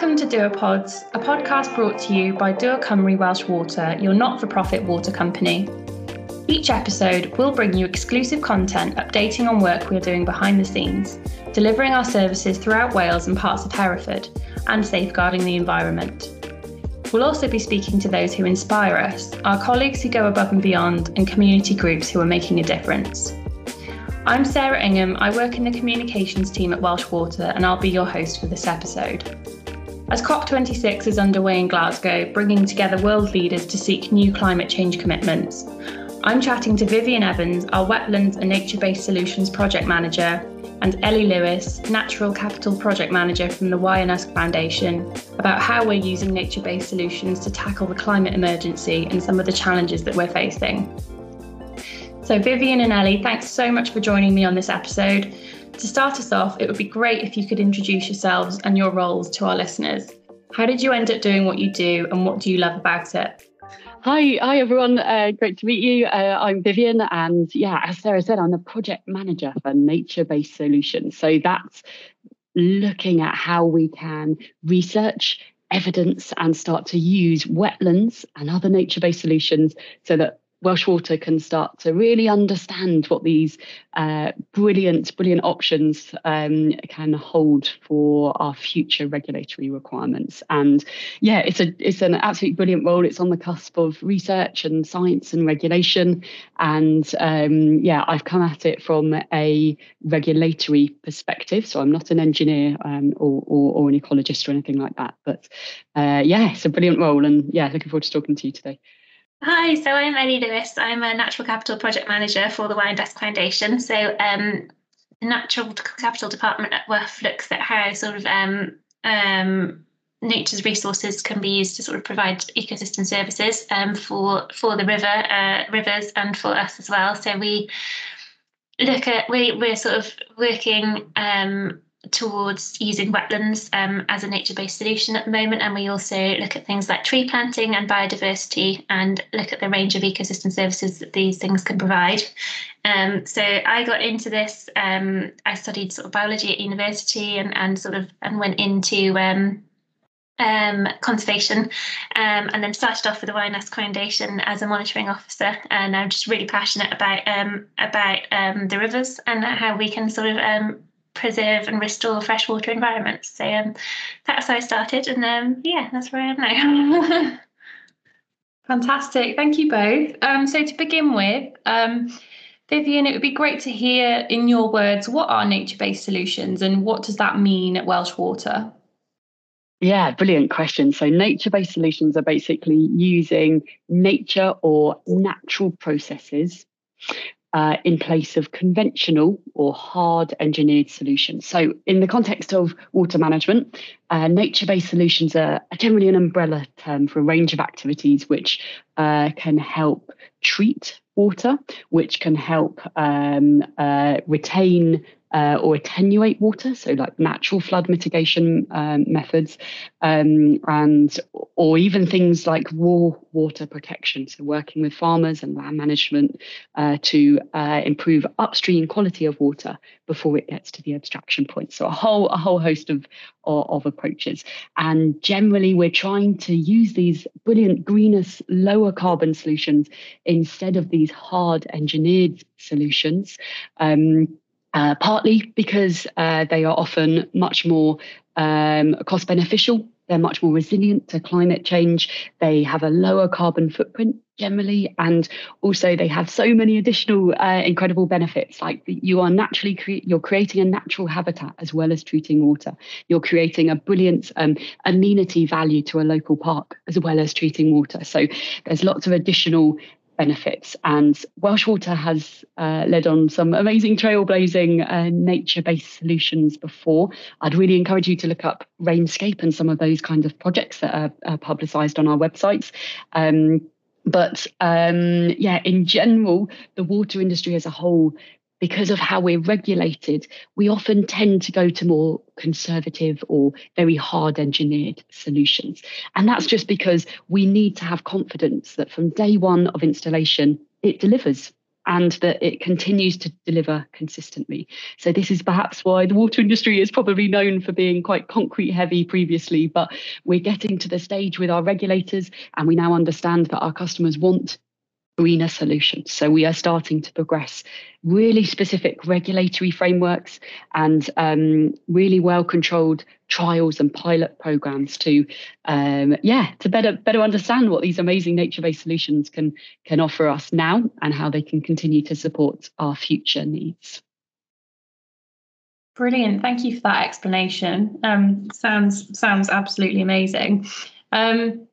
Welcome to DuoPods, a podcast brought to you by Dŵr Cymru Welsh Water, your not for profit water company. Each episode will bring you exclusive content updating on work we are doing behind the scenes, delivering our services throughout Wales and parts of Hereford, and safeguarding the environment. We'll also be speaking to those who inspire us, our colleagues who go above and beyond, and community groups who are making a difference. I'm Sarah Ingham. I work in the communications team at Welsh Water, and I'll be your host for this episode. As COP26 is underway in Glasgow, bringing together world leaders to seek new climate change commitments, I'm chatting to Vyvyan Evans, our Wetlands and Nature Based Solutions Project Manager, and Ellie Lewis, Natural Capital Project Manager from the Wye and Usk Foundation, about how we're using nature based solutions to tackle the climate emergency and some of the challenges that we're facing. So, Vyvyan and Ellie, thanks so much for joining me on this episode. To start us off, it would be great if you could introduce yourselves and your roles to our listeners. How did you end up doing what you do, and what do you love about it? Hi, hi everyone. Uh, great to meet you. Uh, I'm Vyvyan, and yeah, as Sarah said, I'm the project manager for Nature Based Solutions. So that's looking at how we can research evidence and start to use wetlands and other nature based solutions so that Welsh Water can start to really understand what these uh, brilliant, brilliant options um, can hold for our future regulatory requirements. And yeah, it's a it's an absolutely brilliant role. It's on the cusp of research and science and regulation. And um, yeah, I've come at it from a regulatory perspective. So I'm not an engineer um, or, or, or, an ecologist or anything like that. But uh, yeah, it's a brilliant role. And yeah, looking forward to talking to you today. Hi, so I'm Ellie Lewis. I'm a Natural Capital Project Manager for the Wye and Usk Foundation. So um, the Natural Capital Department at WUF looks at how sort of um, um, nature's resources can be used to sort of provide ecosystem services um, for for the river, uh, rivers, and for us as well. So we look at we we're sort of working um, towards using wetlands um, as a nature-based solution at the moment and we also look at things like tree planting and biodiversity and look at the range of ecosystem services that these things can provide. Um, so i got into this um, i studied sort of biology at university and, and sort of and went into um, um, conservation um, and then started off with the Wye and Usk Foundation as a monitoring officer and I'm just really passionate about um, about um, the rivers and how we can sort of um, preserve and restore freshwater environments. So um, that's how I started, and um, yeah, that's where I am now. Fantastic, thank you both. Um, so to begin with, um, Vyvyan, it would be great to hear in your words what are nature-based solutions and what does that mean at Welsh Water? Yeah, brilliant question. So, nature based solutions are basically using nature or natural processes uh, in place of conventional or hard engineered solutions. So, in the context of water management, uh, nature based solutions are, generally an umbrella term for a range of activities which uh, can help treat water, which can help um, uh, retain uh, or attenuate water, so like natural flood mitigation um, methods, um, and or even things like raw water protection, so working with farmers and land management uh, to uh, improve upstream quality of water before it gets to the abstraction point. So a whole a whole host of of, of approaches, and generally we're trying to use these brilliant greenest, lower carbon solutions instead of these hard engineered solutions. Um, uh, partly because uh, they are often much more um, cost beneficial. They're much more resilient to climate change. They have a lower carbon footprint generally, and also they have so many additional uh, incredible benefits. Like you are naturally cre- you're creating a natural habitat as well as treating water. You're creating a brilliant um, amenity value to a local park as well as treating water. So there's lots of additional benefits. And Welsh Water has uh, led on some amazing trailblazing uh, nature based solutions before. I'd really encourage you to look up Rainscape and some of those kinds of projects that are, publicised on our websites. Um, but um, yeah, in general, the water industry as a whole because of how we're regulated, we often tend to go to more conservative or very hard engineered solutions. And that's just because we need to have confidence that from day one of installation, it delivers and that it continues to deliver consistently. So, this is perhaps why the water industry is probably known for being quite concrete heavy previously, but we're getting to the stage with our regulators, and we now understand that our customers want greener solutions. So we are starting to progress really specific regulatory frameworks and um, really well controlled trials and pilot programs to um, yeah to better better understand what these amazing nature based solutions can can offer us now and how they can continue to support our future needs. Brilliant, thank you for that explanation. Um, sounds sounds absolutely amazing. Um,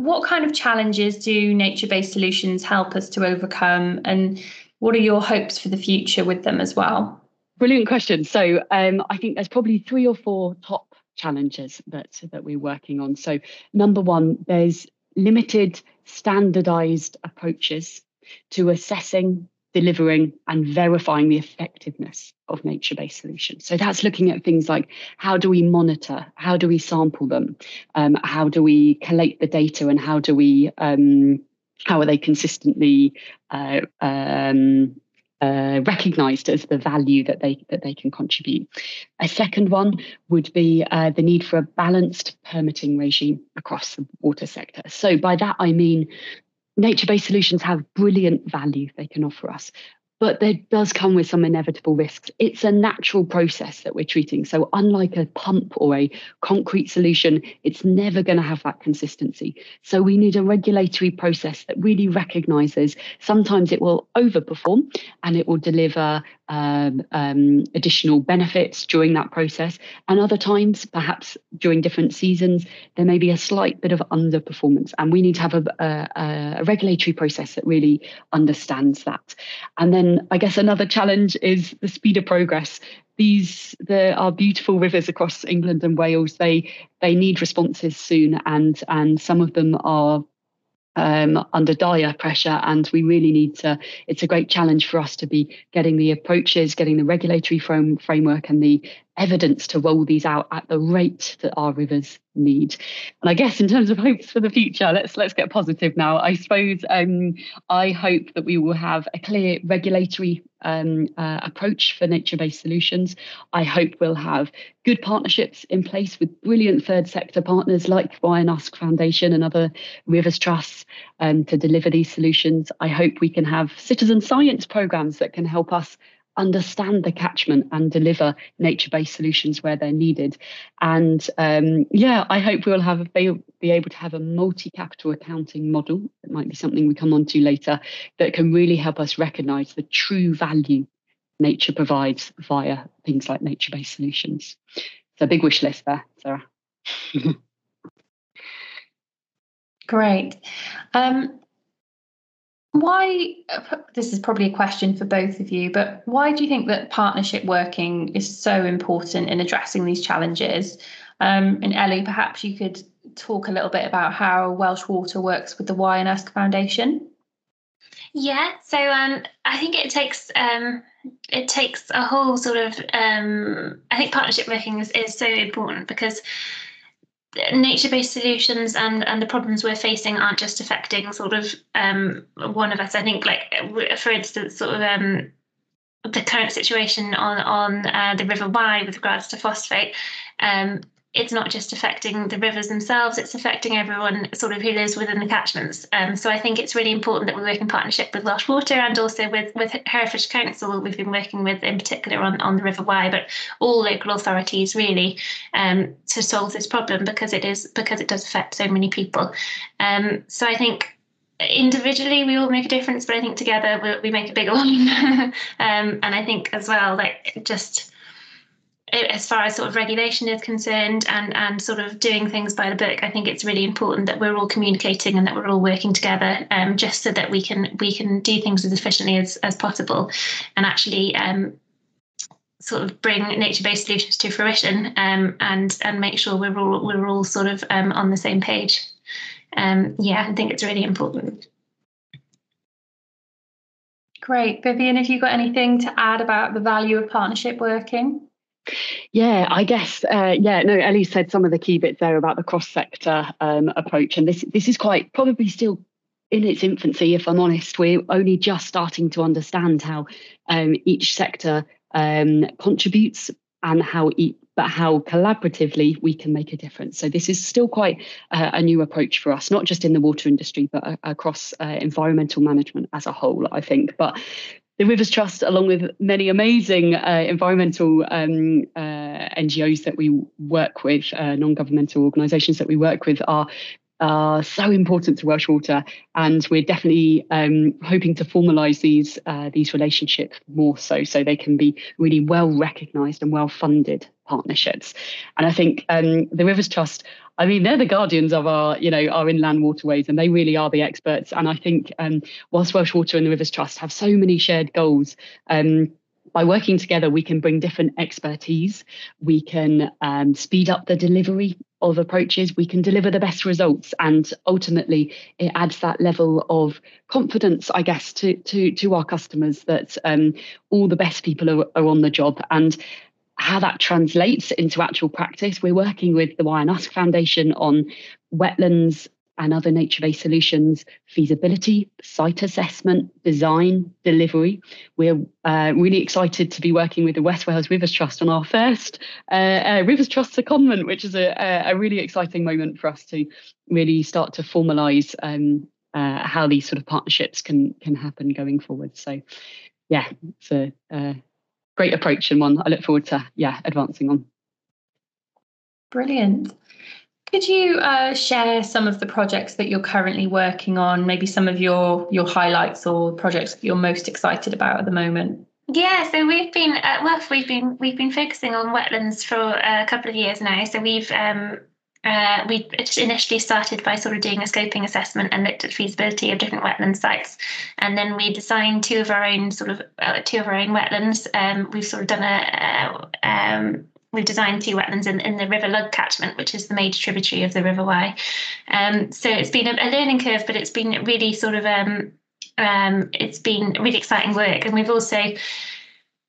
what kind of challenges do nature based solutions help us to overcome? And what are your hopes for the future with them as well? Brilliant question. So um, I think there's probably three or four top challenges that, that we're working on. So, number one, there's limited standardized approaches to assessing delivering and verifying the effectiveness of nature based solutions. So that's looking at things like how do we monitor, how do we sample them, um, how do we collate the data, and how do we um, how are they consistently uh, um, uh, recognized as the value that they that they can contribute. A second one would be uh, the need for a balanced permitting regime across the water sector. So by that I mean nature based solutions have brilliant value they can offer us but there does come with some inevitable risks. It's a natural process that we're treating. So, unlike a pump or a concrete solution, it's never going to have that consistency. So, we need a regulatory process that really recognizes sometimes it will overperform and it will deliver um, um, additional benefits during that process. And other times, perhaps during different seasons, there may be a slight bit of underperformance. And we need to have a, a, a regulatory process that really understands that. And then I guess another challenge is the speed of progress. These there are beautiful rivers across England and Wales. They they need responses soon, and and some of them are um, under dire pressure, and we really need to. It's a great challenge for us to be getting the approaches, getting the regulatory frame, framework, and the evidence to roll these out at the rate that our rivers need. And I guess in terms of hopes for the future, let's let's get positive now. I suppose um, I hope that we will have a clear regulatory um, uh, approach for nature-based solutions. I hope we'll have good partnerships in place with brilliant third sector partners like and Usk Foundation and other rivers trusts um, to deliver these solutions. I hope we can have citizen science programs that can help us understand the catchment and deliver nature-based solutions where they're needed. And um, yeah, I hope we'll have be, be able to have a multi-capital accounting model. It might be something we come on to later that can really help us recognise the true value nature provides via things like nature-based solutions. So big wish list there, Sarah. Great. Um, why, this is probably a question for both of you, but why do you think that partnership working is so important in addressing these challenges? Um, and Ellie, perhaps you could talk a little bit about how Welsh Water works with the Wye and Usk Foundation. Yeah, so um, I think it takes um, it takes a whole sort of um, I think partnership working is, is so important because nature-based solutions and and the problems we're facing aren't just affecting sort of um, one of us. I think, like for instance, sort of um, the current situation on on uh, the River Wye with regards to phosphate. Um, it's not just affecting the rivers themselves, it's affecting everyone sort of who lives within the catchments. Um, so I think it's really important that we work in partnership with Welsh Water and also with, with Herefordshire Council, we've been working with in particular on, on the River Wye, but all local authorities really um, to solve this problem because it is because it does affect so many people. Um, so I think individually we all make a difference, but I think together we, we make a bigger one. um, and I think as well, like just as far as sort of regulation is concerned and and sort of doing things by the book i think it's really important that we're all communicating and that we're all working together um, just so that we can we can do things as efficiently as, as possible and actually um, sort of bring nature-based solutions to fruition um, and and make sure we're all we're all sort of um, on the same page um, yeah i think it's really important Great. Vyvyan, have you got anything to add about the value of partnership working? Yeah, I guess. Uh, yeah, no. Ellie said some of the key bits there about the cross-sector um, approach, and this this is quite probably still in its infancy, if I'm honest. We're only just starting to understand how um, each sector um, contributes and how but how collaboratively we can make a difference. So this is still quite uh, a new approach for us, not just in the water industry, but uh, across uh, environmental management as a whole. I think, but the Rivers Trust, along with many amazing uh, environmental um, uh, NGOs that we work with, uh, non-governmental organisations that we work with, are are so important to Welsh Water, and we're definitely um, hoping to formalise these uh, these relationships more so, so they can be really well recognised and well funded partnerships. And I think um, the Rivers Trust, I mean, they're the guardians of our, you know, our inland waterways, and they really are the experts. And I think um, whilst Welsh Water and the Rivers Trust have so many shared goals, um, by working together, we can bring different expertise. We can um, speed up the delivery of approaches. We can deliver the best results, and ultimately, it adds that level of confidence, I guess, to to to our customers that um, all the best people are, are on the job. And how that translates into actual practice. We're working with the Wye and Usk Foundation on wetlands and other nature-based solutions, feasibility, site assessment, design, delivery. We're uh, really excited to be working with the West Wales Rivers Trust on our first uh, uh, Rivers Trust secondment, which is a, a, really exciting moment for us to really start to formalise um, uh, how these sort of partnerships can can happen going forward. So, yeah, it's a uh, great approach and one I look forward to yeah advancing on. Brilliant. Could you uh, share some of the projects that you're currently working on? Maybe some of your your highlights or projects that you're most excited about at the moment. Yeah, so we've been at WUF. We've been we've been focusing on wetlands for a couple of years now. So we've um, uh, we initially started by sort of doing a scoping assessment and looked at feasibility of different wetland sites, and then we designed two of our own sort of uh, two of our own wetlands. Um, we've sort of done a, a um, we've designed two wetlands in, in the River Lug catchment, which is the major tributary of the River Wye. Um, so it's been a, a, learning curve, but it's been really sort of um, um, it's been really exciting work, and we've also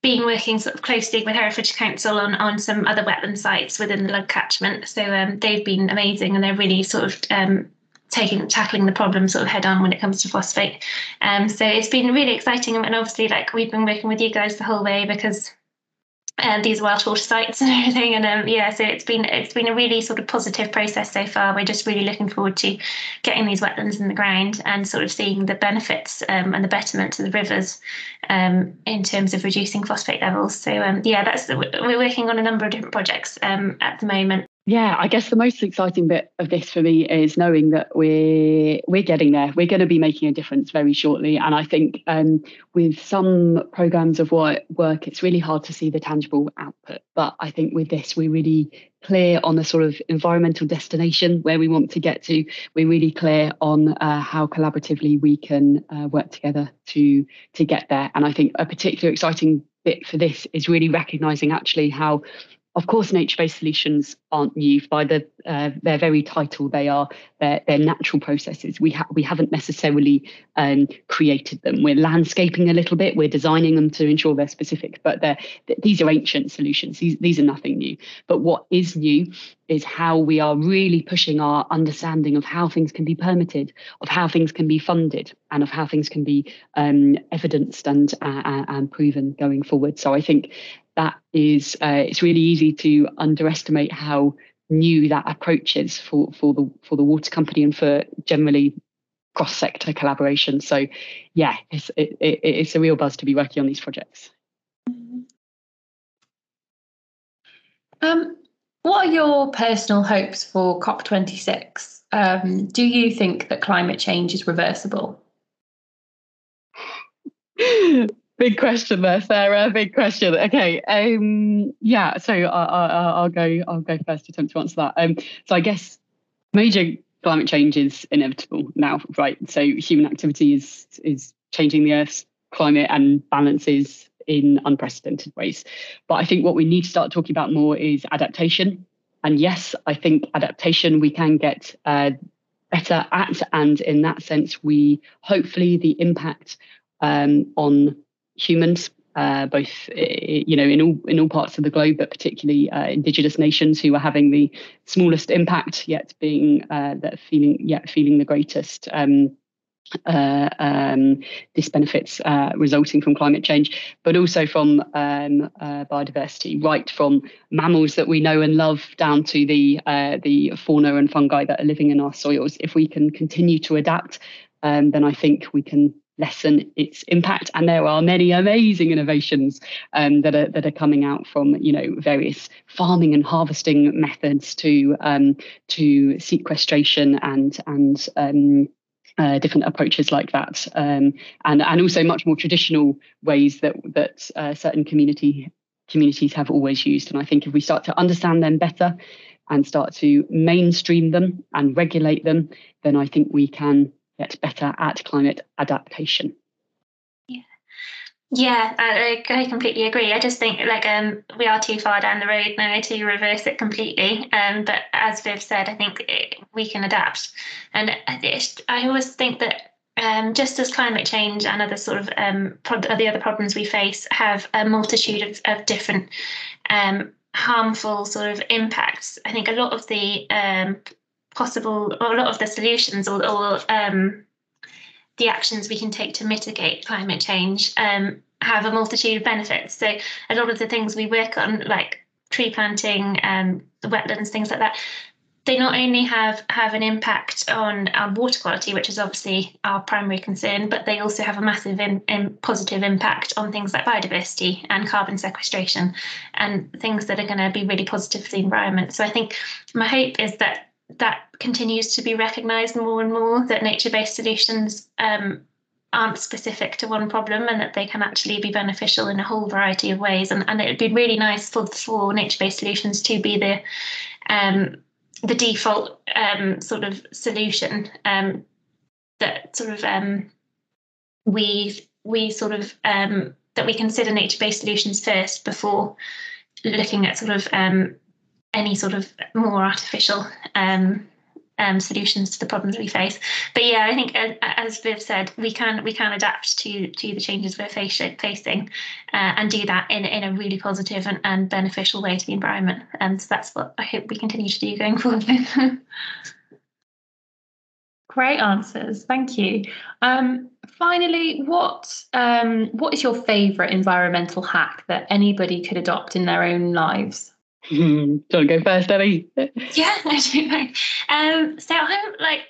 been working sort of closely with Herefordshire Council on, on some other wetland sites within the Lug catchment. So um, they've been amazing and they're really sort of um, taking tackling the problem sort of head on when it comes to phosphate. Um, so it's been really exciting and obviously like we've been working with you guys the whole way because um, these Welsh water sites and everything. And um, yeah, so it's been it's been a really sort of positive process so far. We're just really looking forward to getting these wetlands in the ground and sort of seeing the benefits um, and the betterment to the rivers um, in terms of reducing phosphate levels. So um, yeah, that's we're working on a number of different projects um, at the moment. Yeah, I guess the most exciting bit of this for me is knowing that we're we're getting there. We're going to be making a difference very shortly, and I think um, with some programs of work, it's really hard to see the tangible output. But I think with this, we're really clear on the sort of environmental destination where we want to get to. We're really clear on uh, how collaboratively we can uh, work together to to get there. And I think a particular exciting bit for this is really recognizing actually how of course, nature-based solutions aren't new. By the, uh, their very title, they are they're, they're natural processes. We ha- we haven't necessarily um, created them. We're landscaping a little bit. We're designing them to ensure they're specific. But they're, these are ancient solutions. These these are nothing new. But what is new is how we are really pushing our understanding of how things can be permitted, of how things can be funded, and of how things can be um, evidenced and uh, and proven going forward. So I think that is uh, it's really easy to underestimate how new that approach is for for the for the water company and for generally cross sector collaboration. So yeah, it's it, it, it's a real buzz to be working on these projects. Um, what are your personal hopes for COP26? Um, do you think that climate change is reversible? big question there, Sarah. Big question. Okay. Um, yeah. So I, will go. I'll go first. Attempt to answer that. Um, so I guess major climate change is inevitable now, right? So human activity is is changing the Earth's climate and balances in unprecedented ways. But I think what we need to start talking about more is adaptation. And yes, I think adaptation we can get uh, better at, and in that sense, we hopefully the impact um, on humans, uh, both you know in all in all parts of the globe, but particularly uh, indigenous nations who are having the smallest impact, yet being uh, that feeling yet feeling the greatest um, uh, um, disbenefits uh, resulting from climate change, but also from um, uh, biodiversity, right from mammals that we know and love down to the uh, the fauna and fungi that are living in our soils. If we can continue to adapt, um, then I think we can lessen its impact. And there are many amazing innovations um, that are that are coming out from you know various farming and harvesting methods to um, to sequestration and and um, uh, different approaches like that, um, and and also much more traditional ways that that uh, certain community communities have always used. And I think if we start to understand them better and start to mainstream them and regulate them, then I think we can get better at climate adaptation. Yeah, I, I completely agree. I just think like um we are too far down the road now to reverse it completely. Um, but as Viv said, I think it, we can adapt, and I always think that. Um, just as climate change and other sort of um, pro- the other problems we face have a multitude of, of different um, harmful sort of impacts, I think a lot of the um, possible or a lot of the solutions or, or um, the actions we can take to mitigate climate change um, have a multitude of benefits. So a lot of the things we work on, like tree planting, um, wetlands, things like that, they not only have have an impact on our water quality, which is obviously our primary concern, but they also have a massive in, in positive impact on things like biodiversity and carbon sequestration, and things that are going to be really positive for the environment. So I think my hope is that that continues to be recognised more and more that nature-based solutions um, aren't specific to one problem and that they can actually be beneficial in a whole variety of ways. And, and it would be really nice for, for nature-based solutions to be the um, the default um, sort of solution um, that sort of um, we we sort of um, that we consider nature-based solutions first before looking at sort of um, any sort of more artificial um, um, solutions to the problems we face. But yeah, I think uh, as Viv said, we can we can adapt to to the changes we're facing, uh, and do that in in a really positive and, and beneficial way to the environment. And so that's what I hope we continue to do going forward. Great answers, thank you. Um, finally, what um, what is your favourite environmental hack that anybody could adopt in their own lives? To go first, Ellie? yeah, I do. Um, so I'm like,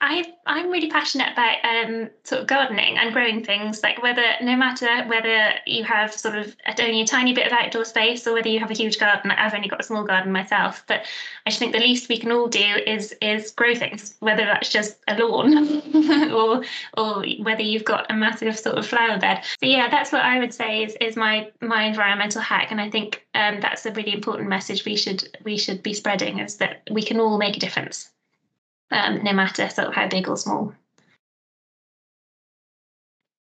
I I'm really passionate about um, sort of gardening and growing things. Like whether no matter whether you have sort of only a tiny bit of outdoor space or whether you have a huge garden. I've only got a small garden myself, but I just think the least we can all do is is grow things. Whether that's just a lawn or or whether you've got a massive sort of flower bed. So yeah, that's what I would say is is my my environmental hack, and I think um, that's a really important message we should we should be spreading is that we can all make a difference um, no matter sort of how big or small.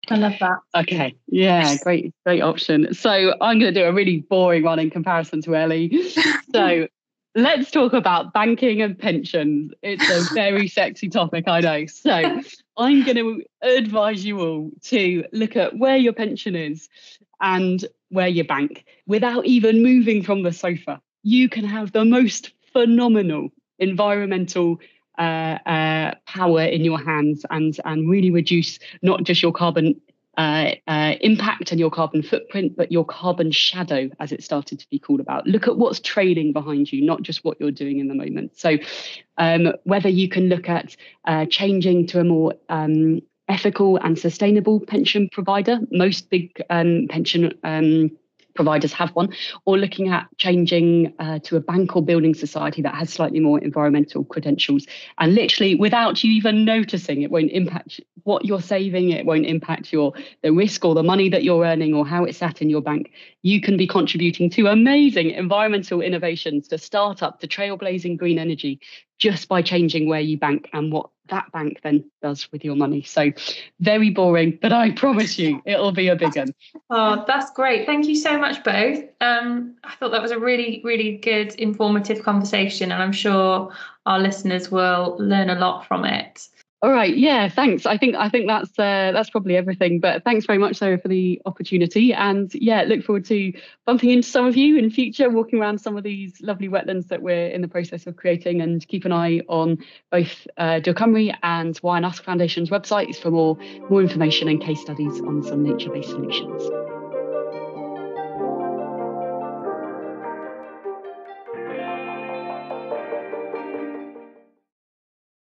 I love that. Okay. Yeah, great, great option. So I'm going to do a really boring one in comparison to Ellie. So let's talk about banking and pensions. It's a very sexy topic, I know. So I'm going to advise you all to look at where your pension is and where you bank without even moving from the sofa. You can have the most phenomenal environmental power in your hands and and really reduce not just your carbon uh, uh, impact and your carbon footprint, but your carbon shadow, as it started to be called about. Look at what's trailing behind you, not just what you're doing in the moment. So, um, whether you can look at uh, changing to a more um, ethical and sustainable pension provider, most big um, pension um, providers have one, or looking at changing uh, to a bank or building society that has slightly more environmental credentials. And literally, without you even noticing, it won't impact what you're saving. It won't impact your the risk or the money that you're earning or how it's sat in your bank. You can be contributing to amazing environmental innovations, to startup, to trailblazing green energy, just by changing where you bank and what that bank then does with your money. So very boring, but I promise you it'll be a big one. Oh, that's great. Thank you so much, both. Um, I thought that was a really, really good, informative conversation, and I'm sure our listeners will learn a lot from it. All right, yeah, thanks. I think I think that's uh, that's probably everything. But thanks very much, Sarah, for the opportunity. And yeah, look forward to bumping into some of you in future, walking around some of these lovely wetlands that we're in the process of creating. And keep an eye on both uh, Dŵr Cymru and Usk Foundation's websites for more more information and case studies on some nature-based solutions.